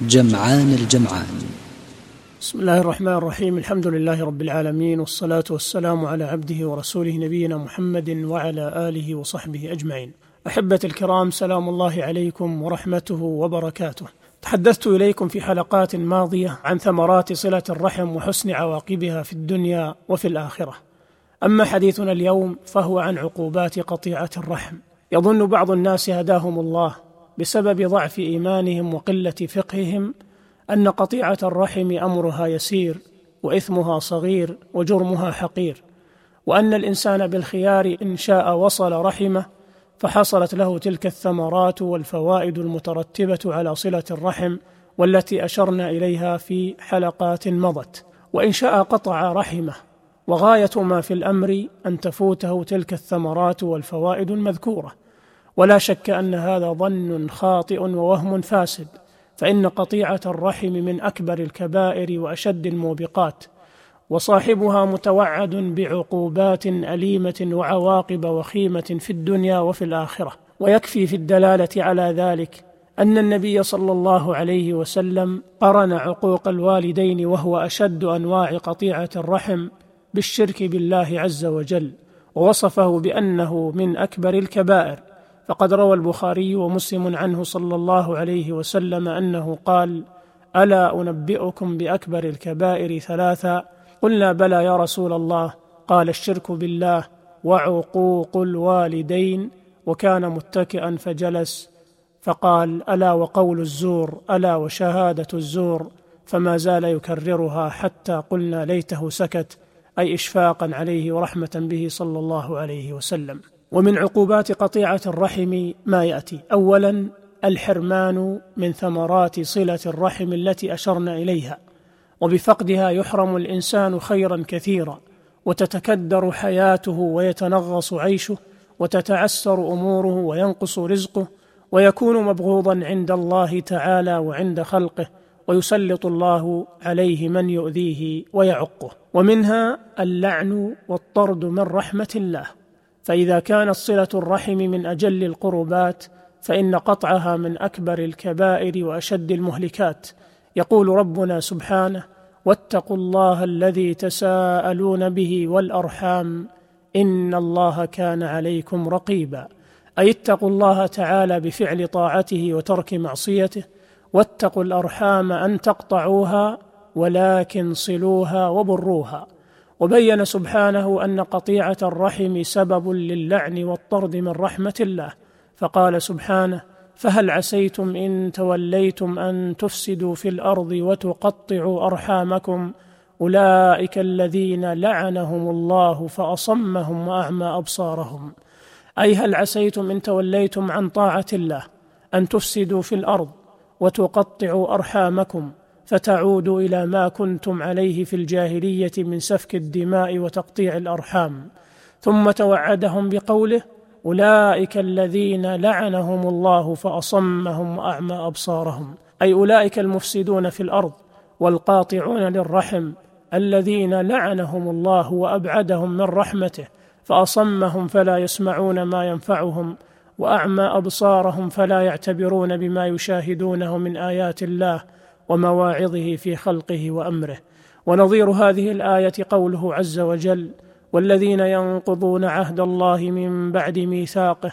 جمعان الجمعان. بسم الله الرحمن الرحيم. الحمد لله رب العالمين والصلاة والسلام على عبده ورسوله نبينا محمد وعلى آله وصحبه أجمعين. أحبة الكرام سلام الله عليكم ورحمته وبركاته. تحدثت إليكم في حلقات ماضية عن ثمرات صلة الرحم وحسن عواقبها في الدنيا وفي الآخرة. أما حديثنا اليوم فهو عن عقوبات قطيعة الرحم. يظن بعض الناس هداهم الله بسبب ضعف إيمانهم وقلة فقههم أن قطيعة الرحم أمرها يسير وإثمها صغير وجرمها حقير وأن الإنسان بالخيار إن شاء وصل رحمه فحصلت له تلك الثمرات والفوائد المترتبة على صلة الرحم والتي أشرنا إليها في حلقات مضت. وإن شاء قطع رحمه وغاية ما في الأمر أن تفوته تلك الثمرات والفوائد المذكورة. ولا شك أن هذا ظن خاطئ ووهم فاسد فإن قطيعة الرحم من أكبر الكبائر وأشد الموبقات وصاحبها متوعد بعقوبات أليمة وعواقب وخيمة في الدنيا وفي الآخرة. ويكفي في الدلالة على ذلك أن النبي صلى الله عليه وسلم قرن عقوق الوالدين وهو أشد أنواع قطيعة الرحم بالشرك بالله عز وجل ووصفه بأنه من أكبر الكبائر. فقد روى البخاري ومسلم عنه صلى الله عليه وسلم أنه قال ألا أنبئكم بأكبر الكبائر ثلاثا قلنا بلى يا رسول الله. قال الشرك بالله وعقوق الوالدين وكان متكئا فجلس. فقال ألا وقول الزور؟ ألا وشهادة الزور؟ فما زال يكررها حتى قلنا ليته سكت أي اشفاقا عليه ورحمة به صلى الله عليه وسلم. ومن عقوبات قطيعة الرحم ما يأتي. اولا الحرمان من ثمرات صلة الرحم التي أشرنا إليها وبفقدها يحرم الإنسان خيرا كثيرا وتتكدر حياته ويتنغص عيشه وتتعسر أموره وينقص رزقه ويكون مبغوضا عند الله تعالى وعند خلقه ويسلط الله عليه من يؤذيه ويعقه. ومنها اللعن والطرد من رحمة الله. فإذا كانت صلة الرحم من أجل القربات فإن قطعها من أكبر الكبائر وأشد المهلكات. يقول ربنا سبحانه واتقوا الله الذي تساءلون به والأرحام إن الله كان عليكم رقيبا. أي اتقوا الله تعالى بفعل طاعته وترك معصيته واتقوا الأرحام أن تقطعوها ولكن صلوها وبروها. وبين سبحانه أن قطيعة الرحم سبب للعن والطرد من رحمة الله. فقال سبحانه فهل عسيتم إن توليتم أن تفسدوا في الأرض وتقطعوا أرحامكم؟ أولئك الذين لعنهم الله فأصمهم وأعمى أبصارهم. أي هل عسيتم إن توليتم عن طاعة الله أن تفسدوا في الأرض وتقطعوا أرحامكم؟ فتعودوا إلى ما كنتم عليه في الجاهلية من سفك الدماء وتقطيع الأرحام. ثم توعدهم بقوله أولئك الذين لعنهم الله فأصمهم وأعمى أبصارهم. أي أولئك المفسدون في الأرض والقاطعون للرحم الذين لعنهم الله وأبعدهم من رحمته فأصمهم فلا يسمعون ما ينفعهم وأعمى أبصارهم فلا يعتبرون بما يشاهدونه من آيات الله ومواعظه في خلقه وأمره. ونظير هذه الآية قوله عز وجل والذين ينقضون عهد الله من بعد ميثاقه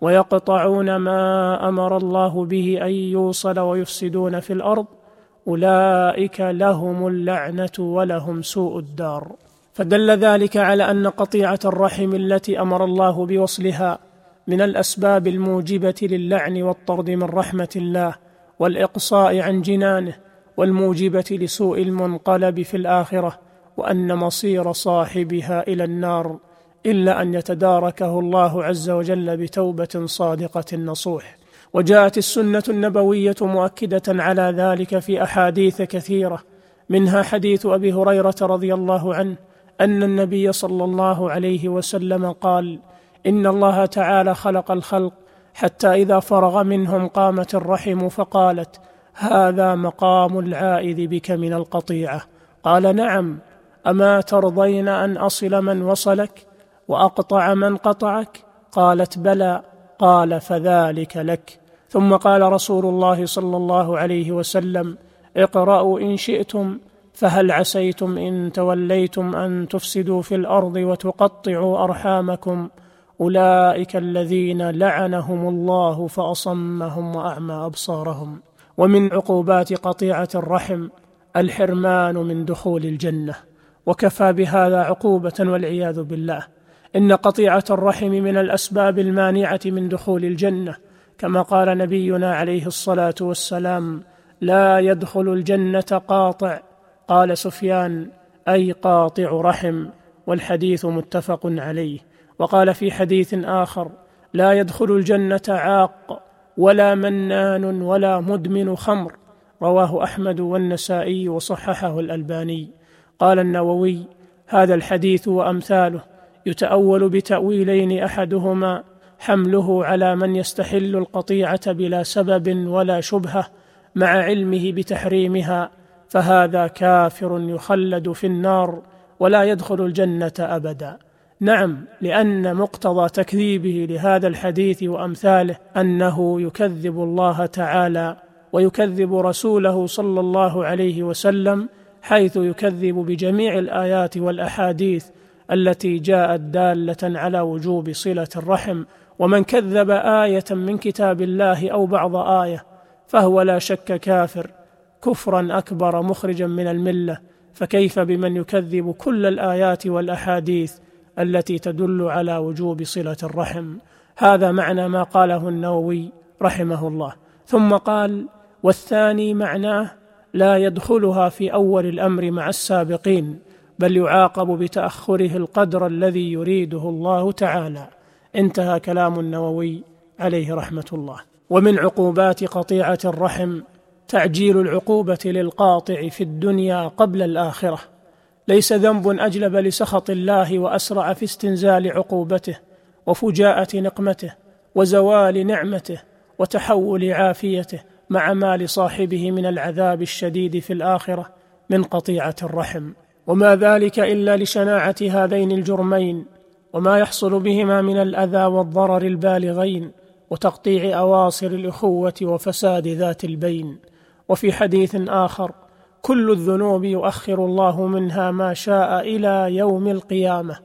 ويقطعون ما أمر الله به أن يوصل ويفسدون في الأرض أولئك لهم اللعنة ولهم سوء الدار. فدل ذلك على أن قطيعة الرحم التي أمر الله بوصلها من الأسباب الموجبة للعن والطرد من رحمة الله والإقصاء عن جنانه والموجبة لسوء المنقلب في الآخرة وأن مصير صاحبها إلى النار إلا أن يتداركه الله عز وجل بتوبة صادقة نصوح وجاءت السنة النبوية مؤكدة على ذلك في أحاديث كثيرة منها حديث أبي هريرة رضي الله عنه أن النبي صلى الله عليه وسلم قال إن الله تعالى خلق الخلق حتى إذا فرغ منهم قامت الرحم فقالت هذا مقام العائذ بك من القطيعة. قال نعم أما ترضين أن أصل من وصلك وأقطع من قطعك؟ قالت بلى. قال فذلك لك. ثم قال رسول الله صلى الله عليه وسلم اقرأوا إن شئتم فهل عسيتم إن توليتم أن تفسدوا في الأرض وتقطعوا أرحامكم؟ أولئك الذين لعنهم الله فأصمهم وأعمى أبصارهم. ومن عقوبات قطيعة الرحم الحرمان من دخول الجنة. وكفى بهذا عقوبة والعياذ بالله. إن قطيعة الرحم من الأسباب المانعة من دخول الجنة. كما قال نبينا عليه الصلاة والسلام لا يدخل الجنة قاطع. قال سفيان أي قاطع رحم. والحديث متفق عليه. وقال في حديث آخر لا يدخل الجنة عاق ولا منان ولا مدمن خمر. رواه أحمد والنسائي وصححه الألباني. قال النووي هذا الحديث وأمثاله يتأول بتأويلين أحدهما حمله على من يستحل القطيعة بلا سبب ولا شبهة مع علمه بتحريمها فهذا كافر يخلد في النار ولا يدخل الجنة أبدا. نعم لأن مقتضى تكذيبه لهذا الحديث وأمثاله أنه يكذب الله تعالى ويكذب رسوله صلى الله عليه وسلم حيث يكذب بجميع الآيات والأحاديث التي جاءت دالة على وجوب صلة الرحم. ومن كذب آية من كتاب الله أو بعض آية فهو لا شك كافر كفرا أكبر مخرجا من الملة. فكيف بمن يكذب كل الآيات والأحاديث التي تدل على وجوب صلة الرحم. هذا معنى ما قاله النووي رحمه الله. ثم قال والثاني معناه لا يدخلها في أول الأمر مع السابقين بل يعاقب بتأخره القدر الذي يريده الله تعالى. انتهى كلام النووي عليه رحمة الله. ومن عقوبات قطيعة الرحم تعجيل العقوبة للقاطع في الدنيا قبل الآخرة. ليس ذنب أجلب لسخط الله وأسرع في استنزال عقوبته وفجاءة نقمته وزوال نعمته وتحول عافيته مع ما لصاحبه من العذاب الشديد في الآخرة من قطيعة الرحم. وما ذلك إلا لشناعة هذين الجرمين وما يحصل بهما من الأذى والضرر البالغين وتقطيع أواصر الإخوة وفساد ذات البين. وفي حديث آخر كل الذنوب يؤخر الله منها ما شاء إلى يوم القيامة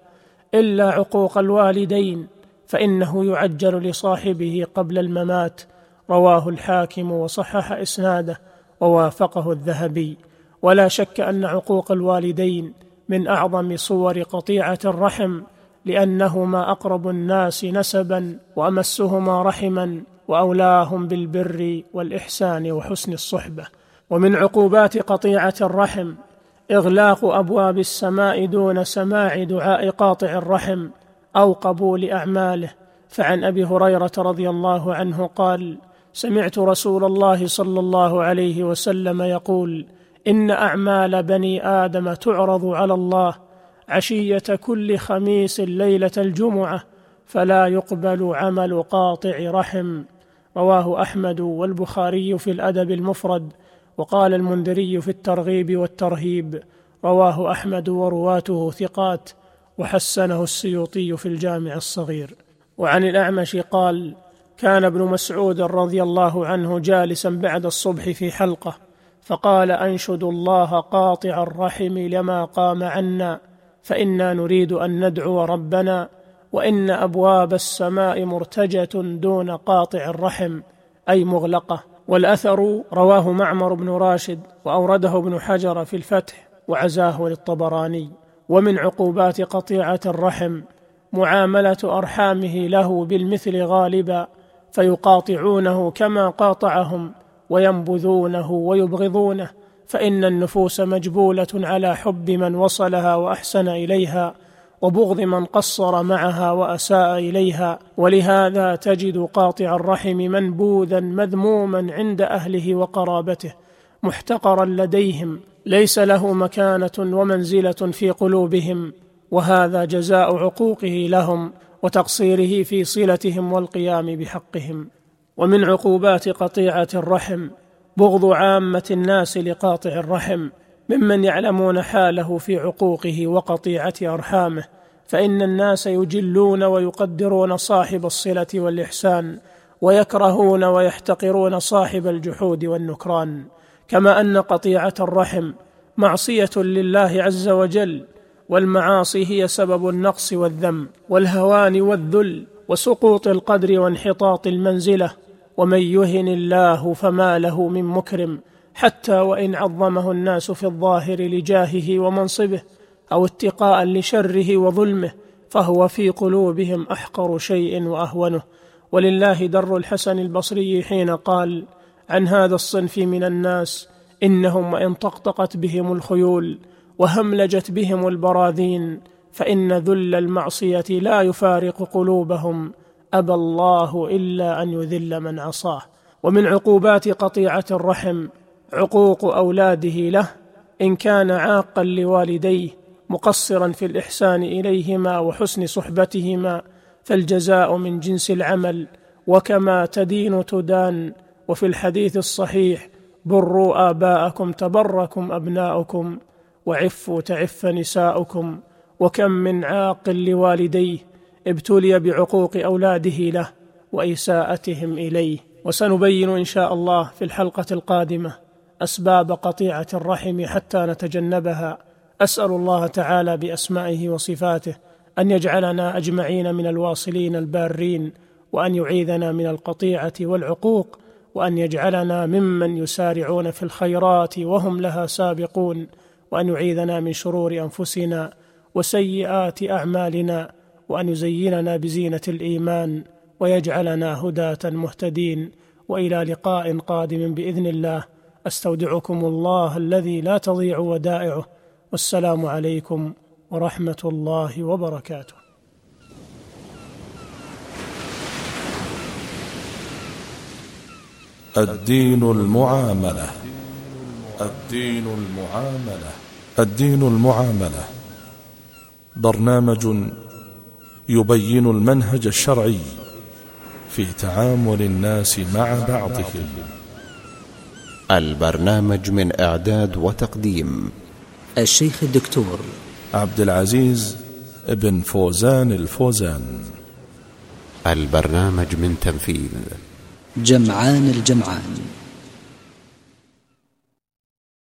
إلا عقوق الوالدين فإنه يعجل لصاحبه قبل الممات. رواه الحاكم وصحح إسناده ووافقه الذهبي. ولا شك أن عقوق الوالدين من أعظم صور قطيعة الرحم لأنهما أقرب الناس نسبا وأمسهما رحما وأولاهم بالبر والإحسان وحسن الصحبة. ومن عقوبات قطيعة الرحم إغلاق أبواب السماء دون سماع دعاء قاطع الرحم أو قبول أعماله. فعن أبي هريرة رضي الله عنه قال سمعت رسول الله صلى الله عليه وسلم يقول إن أعمال بني آدم تعرض على الله عشية كل خميس ليلة الجمعة فلا يقبل عمل قاطع رحم. رواه أحمد والبخاري في الأدب المفرد. وقال المنذري في الترغيب والترهيب رواه أحمد ورواته ثقات وحسنه السيوطي في الجامع الصغير. وعن الأعمش قال كان ابن مسعود رضي الله عنه جالسا بعد الصبح في حلقة فقال أنشد الله قاطع الرحم لما قام عنا فإنا نريد أن ندعو ربنا وإن أبواب السماء مرتجة دون قاطع الرحم أي مغلقة. والأثر رواه معمر بن راشد وأورده ابن حجر في الفتح وعزاه للطبراني. ومن عقوبات قطيعة الرحم معاملة أرحامه له بالمثل غالبا فيقاطعونه كما قاطعهم وينبذونه ويبغضونه فإن النفوس مجبولة على حب من وصلها وأحسن إليها وبغض من قصر معها وأساء إليها ولهذا تجد قاطع الرحم منبوذا مذموما عند أهله وقرابته محتقرا لديهم ليس له مكانة ومنزلة في قلوبهم وهذا جزاء عقوقه لهم وتقصيره في صلتهم والقيام بحقهم. ومن عقوبات قطيعة الرحم بغض عامة الناس لقاطع الرحم ممن يعلمون حاله في عقوقه وقطيعة أرحامه فإن الناس يجلون ويقدرون صاحب الصلة والإحسان ويكرهون ويحتقرون صاحب الجحود والنكران. كما أن قطيعة الرحم معصية لله عز وجل والمعاصي هي سبب النقص والذم والهوان والذل وسقوط القدر وانحطاط المنزلة. ومن يهن الله فما له من مكرم حتى وإن عظمه الناس في الظاهر لجاهه ومنصبه أو اتقاء لشره وظلمه فهو في قلوبهم أحقر شيء وأهونه. ولله در الحسن البصري حين قال عن هذا الصنف من الناس إنهم وإن طقطقت بهم الخيول وهملجت بهم البراذين فإن ذل المعصية لا يفارق قلوبهم أبى الله إلا أن يذل من عصاه. ومن عقوبات قطيعة الرحم عقوق أولاده له إن كان عاقا لوالديه مقصرا في الإحسان إليهما وحسن صحبتهما فالجزاء من جنس العمل وكما تدين تدان. وفي الحديث الصحيح بروا آباءكم تبركم أبناؤكم وعفوا تعف نساؤكم وكم من عاق لوالديه ابتلي بعقوق أولاده له وإساءتهم إليه. وسنبين إن شاء الله في الحلقة القادمة. أسباب قطيعة الرحم حتى نتجنبها. أسأل الله تعالى بأسمائه وصفاته أن يجعلنا أجمعين من الواصلين البارين وأن يعيذنا من القطيعة والعقوق وأن يجعلنا ممن يسارعون في الخيرات وهم لها سابقون وأن يعيذنا من شرور أنفسنا وسيئات أعمالنا وأن يزيننا بزينة الإيمان ويجعلنا هداة مهتدين وإلى لقاء قادم بإذن الله. أستودعكم الله الذي لا تضيع ودائعه. والسلام عليكم ورحمة الله وبركاته. الدين المعاملة. الدين المعاملة. الدين المعاملة. برنامج يبين المنهج الشرعي في تعامل الناس مع بعضهم. البرنامج من إعداد وتقديم الشيخ الدكتور عبد العزيز بن فوزان الفوزان. البرنامج من تنفيذ جمعان الجمعان.